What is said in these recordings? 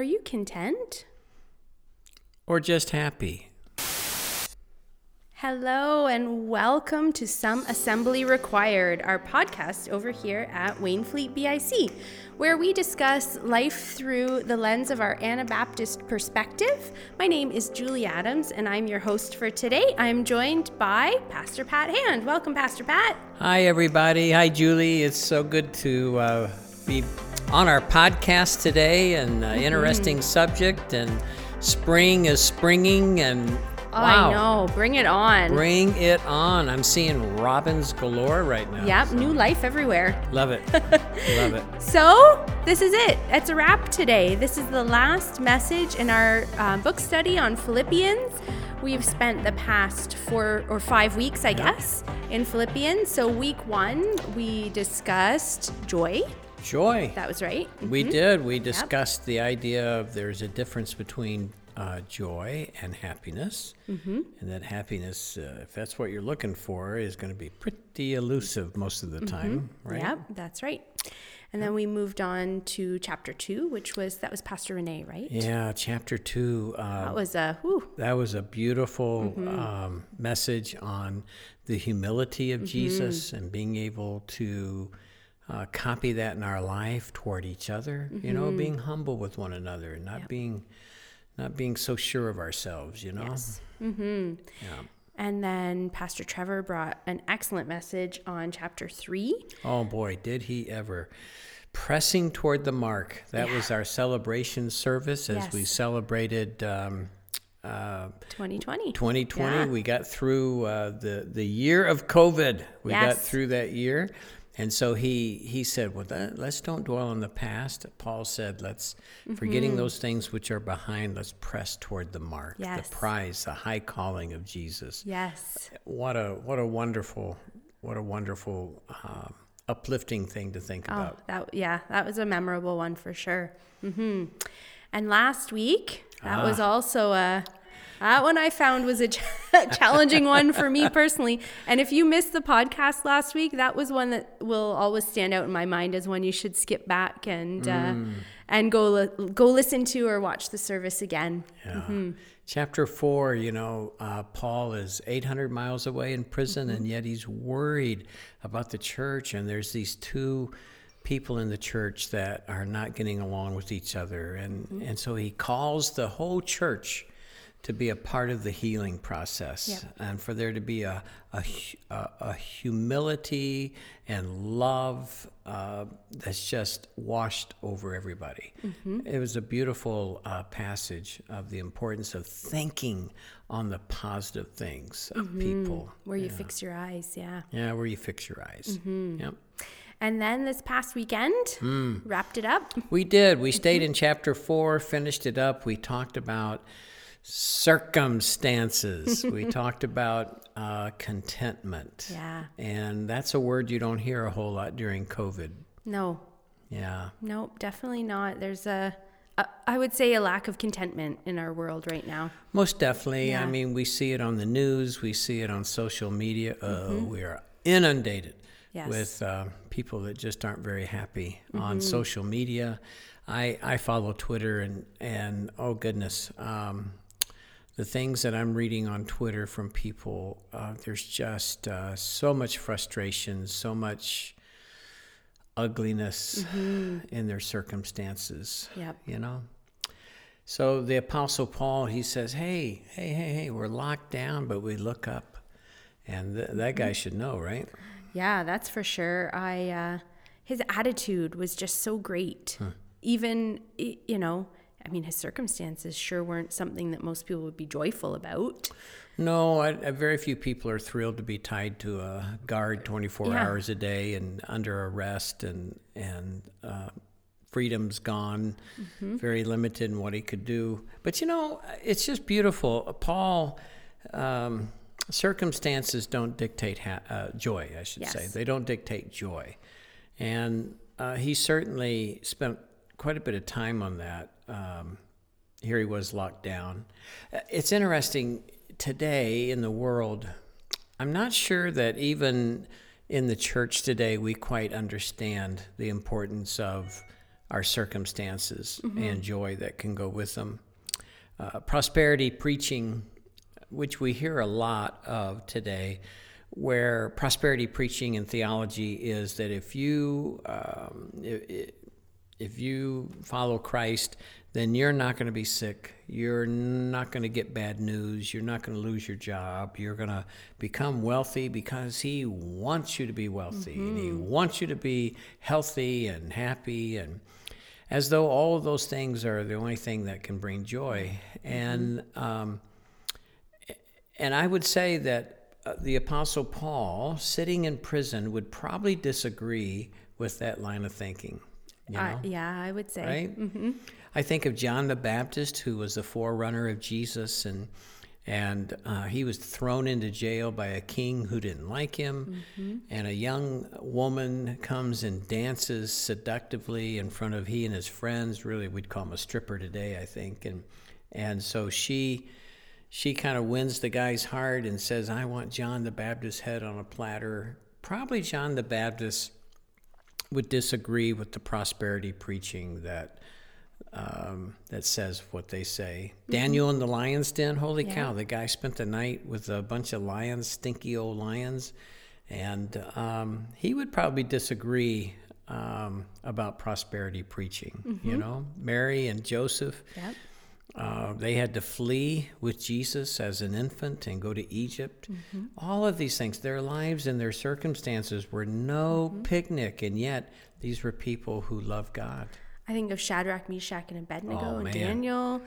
Are you content? Or just happy? Hello, and welcome to Some Assembly Required, our podcast over here at Wainfleet BIC, where we discuss life through the lens of our Anabaptist perspective. My name is Julie Adams, and I'm your host for today. I'm joined by Pastor Pat Hand. Welcome, Pastor Pat. Hi, everybody. Hi, Julie. It's so good to uh, be on our podcast today, and uh, interesting subject. And spring is springing, and I know. Bring it on. Bring it on. I'm seeing robins galore right now. Yep, new life everywhere. Love it. Love it. So, this is it. It's a wrap today. This is the last message in our uh, book study on Philippians. We've spent the past four or five weeks, I guess, in Philippians. So, week one, we discussed joy. Joy. That was right. We did. We discussed the idea of there's a difference between uh, joy and happiness. And that happiness, uh, if that's what you're looking for, is going to be pretty elusive most of the time, right? Yep, that's right. And then we moved on to chapter two, which was that was Pastor Renee, right? Yeah, chapter two. Uh, That was a whew, that was a beautiful um, message on the humility of Jesus and being able to uh, copy that in our life toward each other. You know, being humble with one another, and not being not being so sure of ourselves. You know. Yes. Yeah. And then Pastor Trevor brought an excellent message on chapter three. Oh boy, did he ever. Pressing toward the mark. That was our celebration service as we celebrated um, uh, 2020. 2020. Yeah. We got through uh, the, the year of COVID. We got through that year. And so he, he said, Well, that, let's don't dwell on the past. Paul said, Let's, Mm-hmm. forgetting those things which are behind, let's press toward the mark, Yes. the prize, the high calling of Jesus Yes. what a what a wonderful what a wonderful um, uplifting thing to think Oh, about that yeah, that was a memorable one for sure. hmm And last week, that was Ah. also a that one I found was a challenging one for me personally. And if you missed the podcast last week, that was one that will always stand out in my mind as one you should skip back and uh, Mm. and go li- go listen to or watch the service again. yeah. chapter 4 you know uh, paul is 800 miles away in prison and yet he's worried about the church and there's these two people in the church that are not getting along with each other and and so he calls the whole church to be a part of the healing process Yep. and for there to be a, a, a, humility and love uh, that's just washed over everybody. It was a beautiful uh, passage of the importance of thinking on the positive things of people. Where you fix your eyes, yeah. Yeah, where you fix your eyes. Yep. And then this past weekend, Hmm. wrapped it up. We did. We stayed in chapter four, finished it up. We talked about circumstances. we talked about uh, contentment. Yeah. And that's a word you don't hear a whole lot during COVID. No, Yeah. Nope, definitely not. There's a, a, I would say, a lack of contentment in our world right now. Most definitely. Yeah. I mean, we see it on the news, we see it on social media. Uh, We are inundated Mm-hmm. Yes. with uh, people that just aren't very happy Mm-hmm. on social media. I, I follow Twitter, and, and oh goodness, um, the things that I'm reading on Twitter from people, uh, there's just uh, so much frustration, so much ugliness in their circumstances. Mm-hmm. Yep. You know? So the Apostle Paul, he says, hey, hey, hey, hey, we're locked down, but we look up. And th- that guy should know, right? Yeah, that's for sure. I, uh, his attitude was just so great. Even, you know, I mean, his circumstances sure weren't something that most people would be joyful about. No, I, very few people are thrilled to be tied to a guard 24 Yeah. hours a day and under arrest and and uh, freedom's gone, very limited in what he could do. But you know, it's just beautiful. Paul, um, circumstances don't dictate ha- uh, joy. I should say they don't dictate joy, and uh, he certainly spent quite a bit of time on that. Um, here he was locked down. Uh, It's interesting today in the world. I'm not sure that even in the church today we quite understand the importance of our circumstances and joy that can go with them. Uh, prosperity preaching, which we hear a lot of today, where prosperity preaching and theology is that if you um, if, you follow Christ, then you're not going to be sick. You're not going to get bad news. You're not going to lose your job. You're going to become wealthy because He wants you to be wealthy and He wants you to be healthy and happy and as though all of those things are the only thing that can bring joy. And um, and I would say that uh, the Apostle Paul, sitting in prison, would probably disagree with that line of thinking. You know? Uh, yeah, I would say. right? I think of John the Baptist, who was the forerunner of Jesus, and and uh, he was thrown into jail by a king who didn't like him, and a young woman comes and dances seductively in front of he and his friends. Really, we'd call him a stripper today, I think, and and so she she kind of wins the guy's heart and says, "I want John the Baptist's head on a platter." Probably John the Baptist would disagree with the prosperity preaching that um, that says what they say. Daniel in the lion's den. Holy Yeah. cow! The guy spent the night with a bunch of lions, stinky old lions, and um, he would probably disagree um, about prosperity preaching. You know, Mary and Joseph. Yep. Uh, they had to flee with Jesus as an infant and go to Egypt. Mm-hmm. All of these things, their lives and their circumstances were no mm-hmm. picnic, and yet these were people who loved God. I think of Shadrach, Meshach, and Abednego, Oh, and man. Daniel.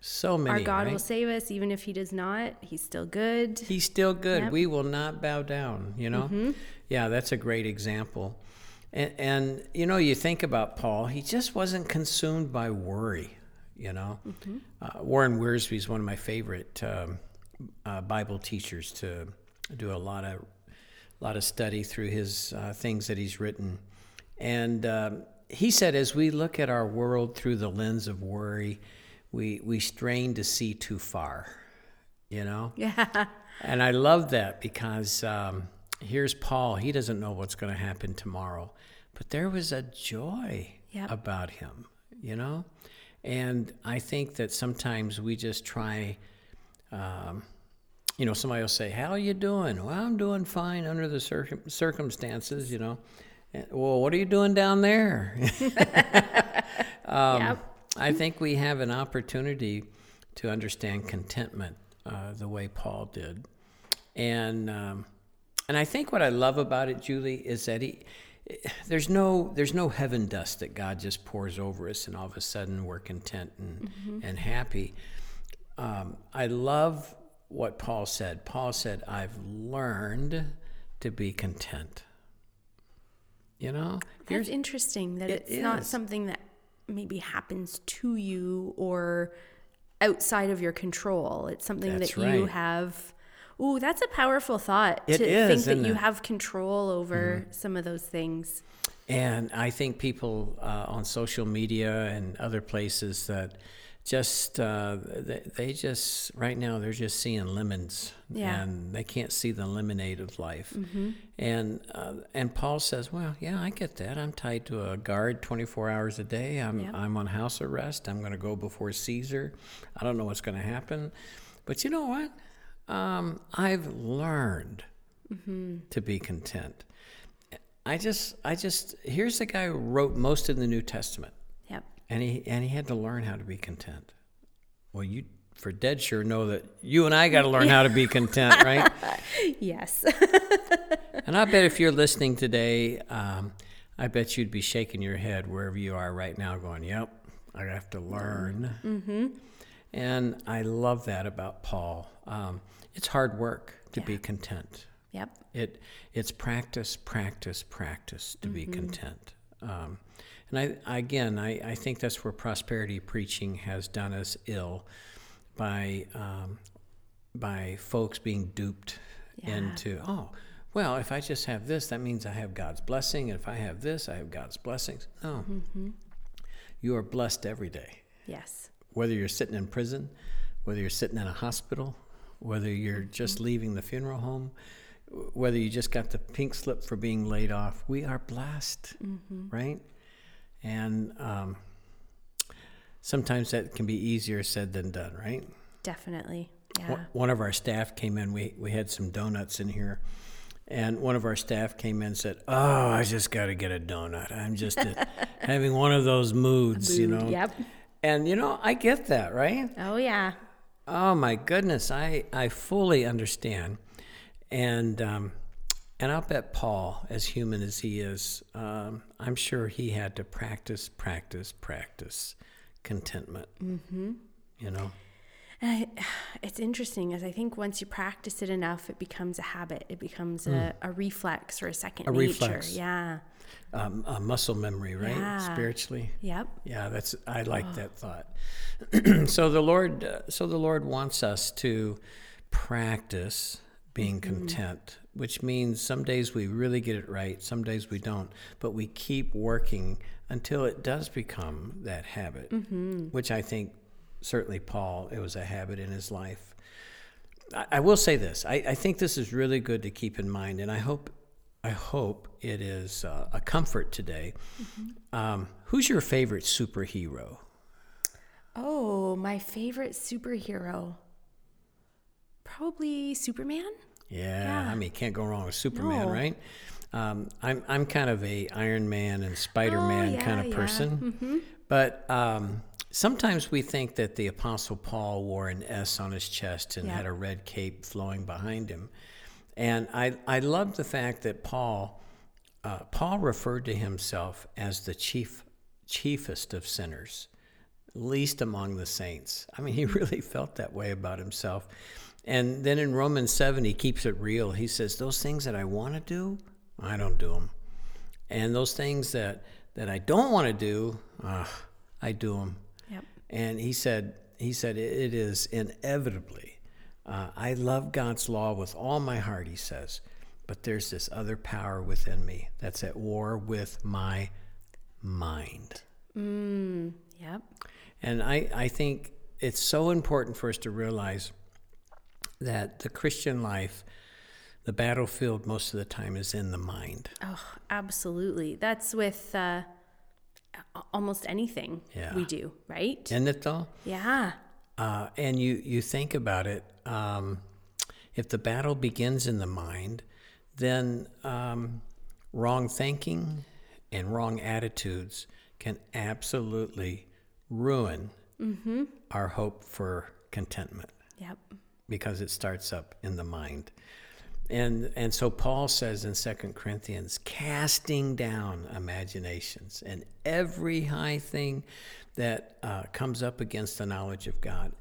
So many. Our God right? will save us, even if He does not. He's still good. He's still good. Yep. We will not bow down, you know? Mm-hmm. Yeah, that's a great example. And, and, you know, you think about Paul, he just wasn't consumed by worry, you know? Uh, Warren Wiersbe is one of my favorite um, uh, Bible teachers to do a lot of, lot of study through his uh, things that he's written. And um, he said, as we look at our world through the lens of worry, we, we strain to see too far, you know? Yeah. And I love that because um, here's Paul. He doesn't know what's going to happen tomorrow, but there was a joy Yep. about him, you know? And I think that sometimes we just try, um, you know, somebody will say, How are you doing? Well, I'm doing fine under the circum- circumstances, you know. "Eh, Well, what are you doing down there? Um, yep. I think we have an opportunity to understand contentment uh, the way Paul did, and um, and I think what I love about it, Julie, is that he there's no there's no heaven dust that God just pours over us, and all of a sudden we're content and and happy. Um, I love what Paul said. Paul said, "I've learned to be content." You know, That's interesting that It it's not something that maybe happens to you or outside of your control. It's something That's that you have. Ooh, that's a powerful thought It to is, think that you it? Mm-hmm. have control over some of those things. And I think people uh, on social media and other places that just uh, they, they just right now they're just seeing lemons Yeah. and they can't see the lemonade of life. And uh, and Paul says, well, yeah, I get that. I'm tied to a guard 24 hours a day. I'm Yep. I'm on house arrest. I'm going to go before Caesar. I don't know what's going to happen, but you know what? Um, I've learned to be content. I just, I just, here's the guy who wrote most of the New Testament, Yep. and he and he had to learn how to be content. Well, you for dead sure know that you and I got to learn how to be content, right? Yes. And I bet if you're listening today, um, I bet you'd be shaking your head wherever you are right now, going, "Yep, I have to learn." Mm-hmm. And I love that about Paul. Um, it's hard work to be content. yep. It it's practice, practice, practice to be content. Um, and I again, I, I think that's where prosperity preaching has done us ill by um, by folks being duped Yeah. into oh well if I just have this that means I have God's blessing and if I have this I have God's blessings. No, you are blessed every day Yes. Whether you're sitting in prison, whether you're sitting in a hospital, whether you're just leaving the funeral home, whether you just got the pink slip for being laid off, we are blessed, right? And um, sometimes that can be easier said than done, right? Definitely. Yeah. One- of our staff came in. We we had some donuts in here, and one of our staff came in and said, "Oh, I just got to get a donut. I'm just uh, having one of those moods, you know." Yep. And you know, I get that, right? Oh yeah. Oh my goodness, I I fully understand, and um, and I'll bet Paul, as human as he is, um, I'm sure he had to practice, practice, practice contentment. Mm-hmm. You know. I, it's interesting as I think once you practice it enough, it becomes a habit. It becomes a, a reflex or a second A nature. reflex. Yeah. um, uh, muscle memory, right? Yeah. Spiritually. Yep. Yeah, that's I like that thought. so the Lord, uh, so the Lord wants us to practice being content, which means some days we really get it right, some days we don't, but we keep working until it does become that habit, which I think certainly Paul, it was a habit in his life. I, I will say this: I, I think this is really good to keep in mind, and I hope, I hope it is uh, a comfort today. Um, who's your favorite superhero? Oh, my favorite superhero. Probably Superman. Yeah, Yeah. I mean, can't go wrong with Superman, No. right? Um, I'm I'm kind of a Iron Man and Spider Man Oh, yeah, kind of yeah. person, but um, sometimes we think that the Apostle Paul wore an S on his chest and Yeah. had a red cape flowing behind him, and I I love the fact that Paul uh, Paul referred to himself as the chief chiefest of sinners least among the saints. I mean, he really felt that way about himself. And then in Romans 7, he keeps it real. He says, Those things that I want to do, I don't do them. And those things that, that I don't want to do, uh, I do them. And he said, he said, it is inevitably. Uh, I love God's law with all my heart, he says, but there's this other power within me that's at war with my mind. Mm, yep. And I, I think it's so important for us to realize that the Christian life, the battlefield most of the time is in the mind. Oh, absolutely. That's with uh, almost anything Yeah. we do, right? Isn't it though? yeah. Uh, and you, you think about it, um, if the battle begins in the mind, then um, wrong thinking and wrong attitudes can absolutely ruin our hope for contentment. Yep. because it starts up in the mind. And and so Paul says in 2 Corinthians, casting down imaginations and every high thing that uh, comes up against the knowledge of God.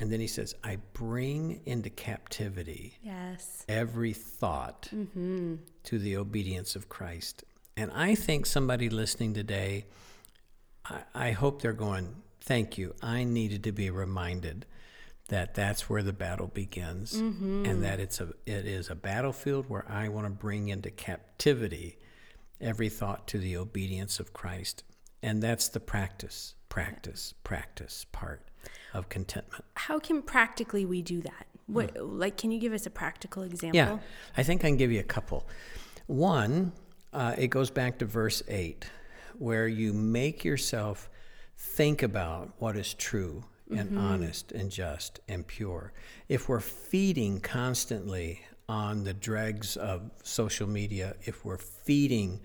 And then he says, I bring into captivity Yes. every thought to the obedience of Christ. And I think somebody listening today, I, I hope they're going, Thank you. I needed to be reminded that that's where the battle begins and that it's a it is a battlefield where I want to bring into captivity every thought to the obedience of Christ. And that's the practice, practice, practice part of contentment. How can practically we do that? What, like, can you give us a practical example? Yeah, I think I can give you a couple. One, uh, it goes back to verse 8, where you make yourself think about what is true and honest and just and pure. If we're feeding constantly on the dregs of social media, if we're feeding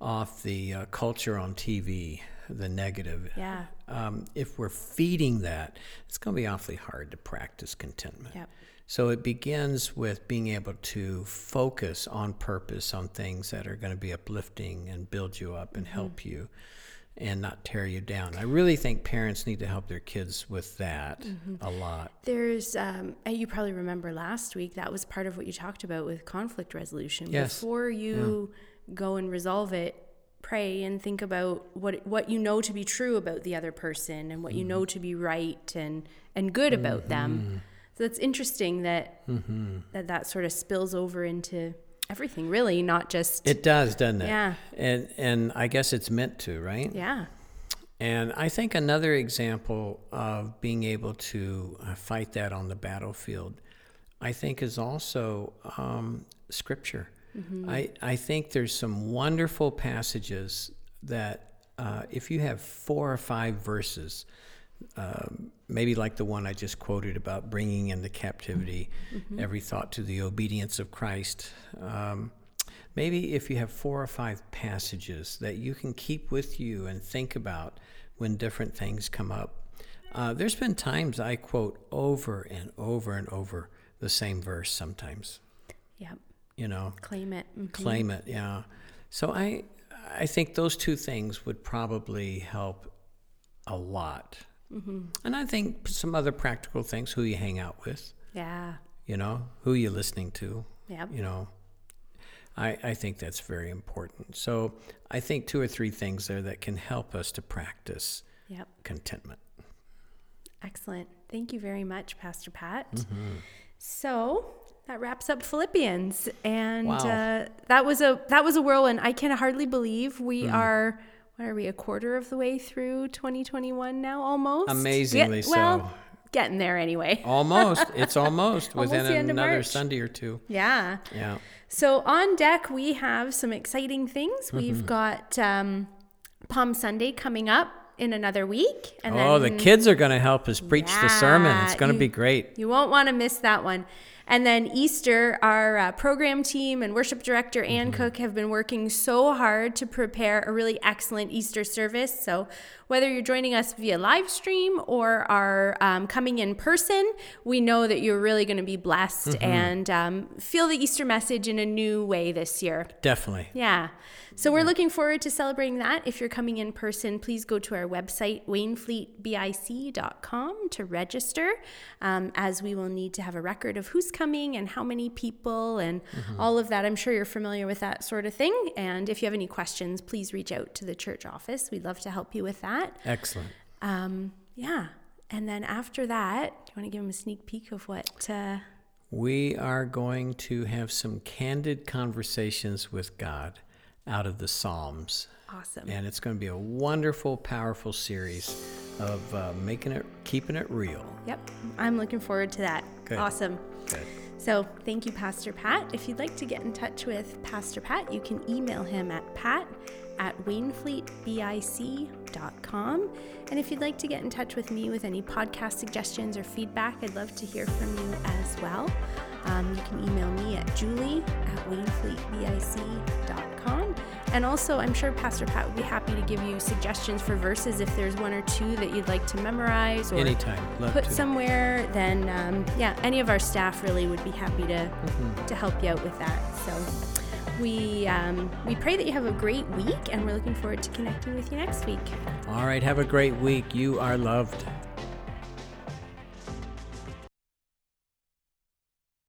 off the uh, culture on TV, the negative, Yeah. um, if we're feeding that, it's going to be awfully hard to practice contentment. Yep. So it begins with being able to focus on purpose on things that are going to be uplifting and build you up and help you and not tear you down. I really think parents need to help their kids with that mm-hmm. a lot. There's, um, uh, you probably remember last week, that was part of what you talked about with conflict resolution. Yes. Before you go and resolve it, pray and think about what what you know to be true about the other person and what you know mm-hmm. to be right and and good about them. Mm-hmm. So it's interesting that that that sort of spills over into everything, really, not just It does, doesn't it? Yeah. And and I guess it's meant to, right? yeah, And I think another example of being able to uh, fight that on the battlefield, I think, is also um, scripture. I, I think there's some wonderful passages that uh, if you have four or five verses, um, maybe like the one I just quoted about bringing into captivity every thought to the obedience of Christ. Um, maybe if you have four or five passages that you can keep with you and think about when different things come up. Uh, there's been times I quote over and over and over the same verse sometimes, Yep. you know Claim it. Mhm. claim it yeah so i i think those two things would probably help a lot and i think some other practical things who you hang out with Yeah. you know who you're listening to Yeah. you know I, I think that's very important so i think two or three things there that can help us to practice Yep. contentment Excellent. Thank you very much, Pastor Pat. Mm-hmm. So that wraps up Philippians, and Wow. uh, that was a that was a whirlwind. I can hardly believe we Mm. are. What are we? A quarter of the way through 2021 now, almost. Amazingly Get- Well, so. getting there anyway. almost it's almost Almost within of another sunday or two Yeah. yeah So on deck, we have some exciting things. Mm-hmm. We've got um, Palm Sunday coming up in another week, and oh the kids are going to help us preach the sermon it's going to be great You won't want to miss that one. And then Easter, our uh, program team and worship director Ann Mm-hmm. Cook have been working so hard to prepare a really excellent Easter service. So whether you're joining us via live stream or are um, coming in person, we know that you're really going to be blessed Mm-hmm. and um, feel the Easter message in a new way this year. definitely Yeah. So we're looking forward to celebrating that. If you're coming in person, please go to our website, wainfleetbic.com, to register, um, as we will need to have a record of who's coming and how many people and all of that. I'm sure you're familiar with that sort of thing. And if you have any questions, please reach out to the church office. We'd love to help you with that. excellent Um, yeah. And then after that, do you want to give them a sneak peek of what? Uh, We are going to have some candid conversations with God out of the Psalms. awesome. And it's going to be a wonderful, powerful series of uh, making it, keeping it real. Yep. I'm looking forward to that. Good. Awesome. Good. So, thank you, Pastor Pat. If you'd like to get in touch with Pastor Pat, you can email him at pat at wainfleetbic.com. And if you'd like to get in touch with me with any podcast suggestions or feedback, I'd love to hear from you as well. Um, you can email me at julie at wainfleetbic.com. And also, I'm sure Pastor Pat would be happy to give you suggestions for verses if there's one or two that you'd like to memorize or Anytime. Love put to. somewhere, then um, yeah, any of our staff really would be happy to Mm-hmm. to help you out with that. So we um, we pray that you have a great week, and we're looking forward to connecting with you next week. All right. Have a great week. You are loved.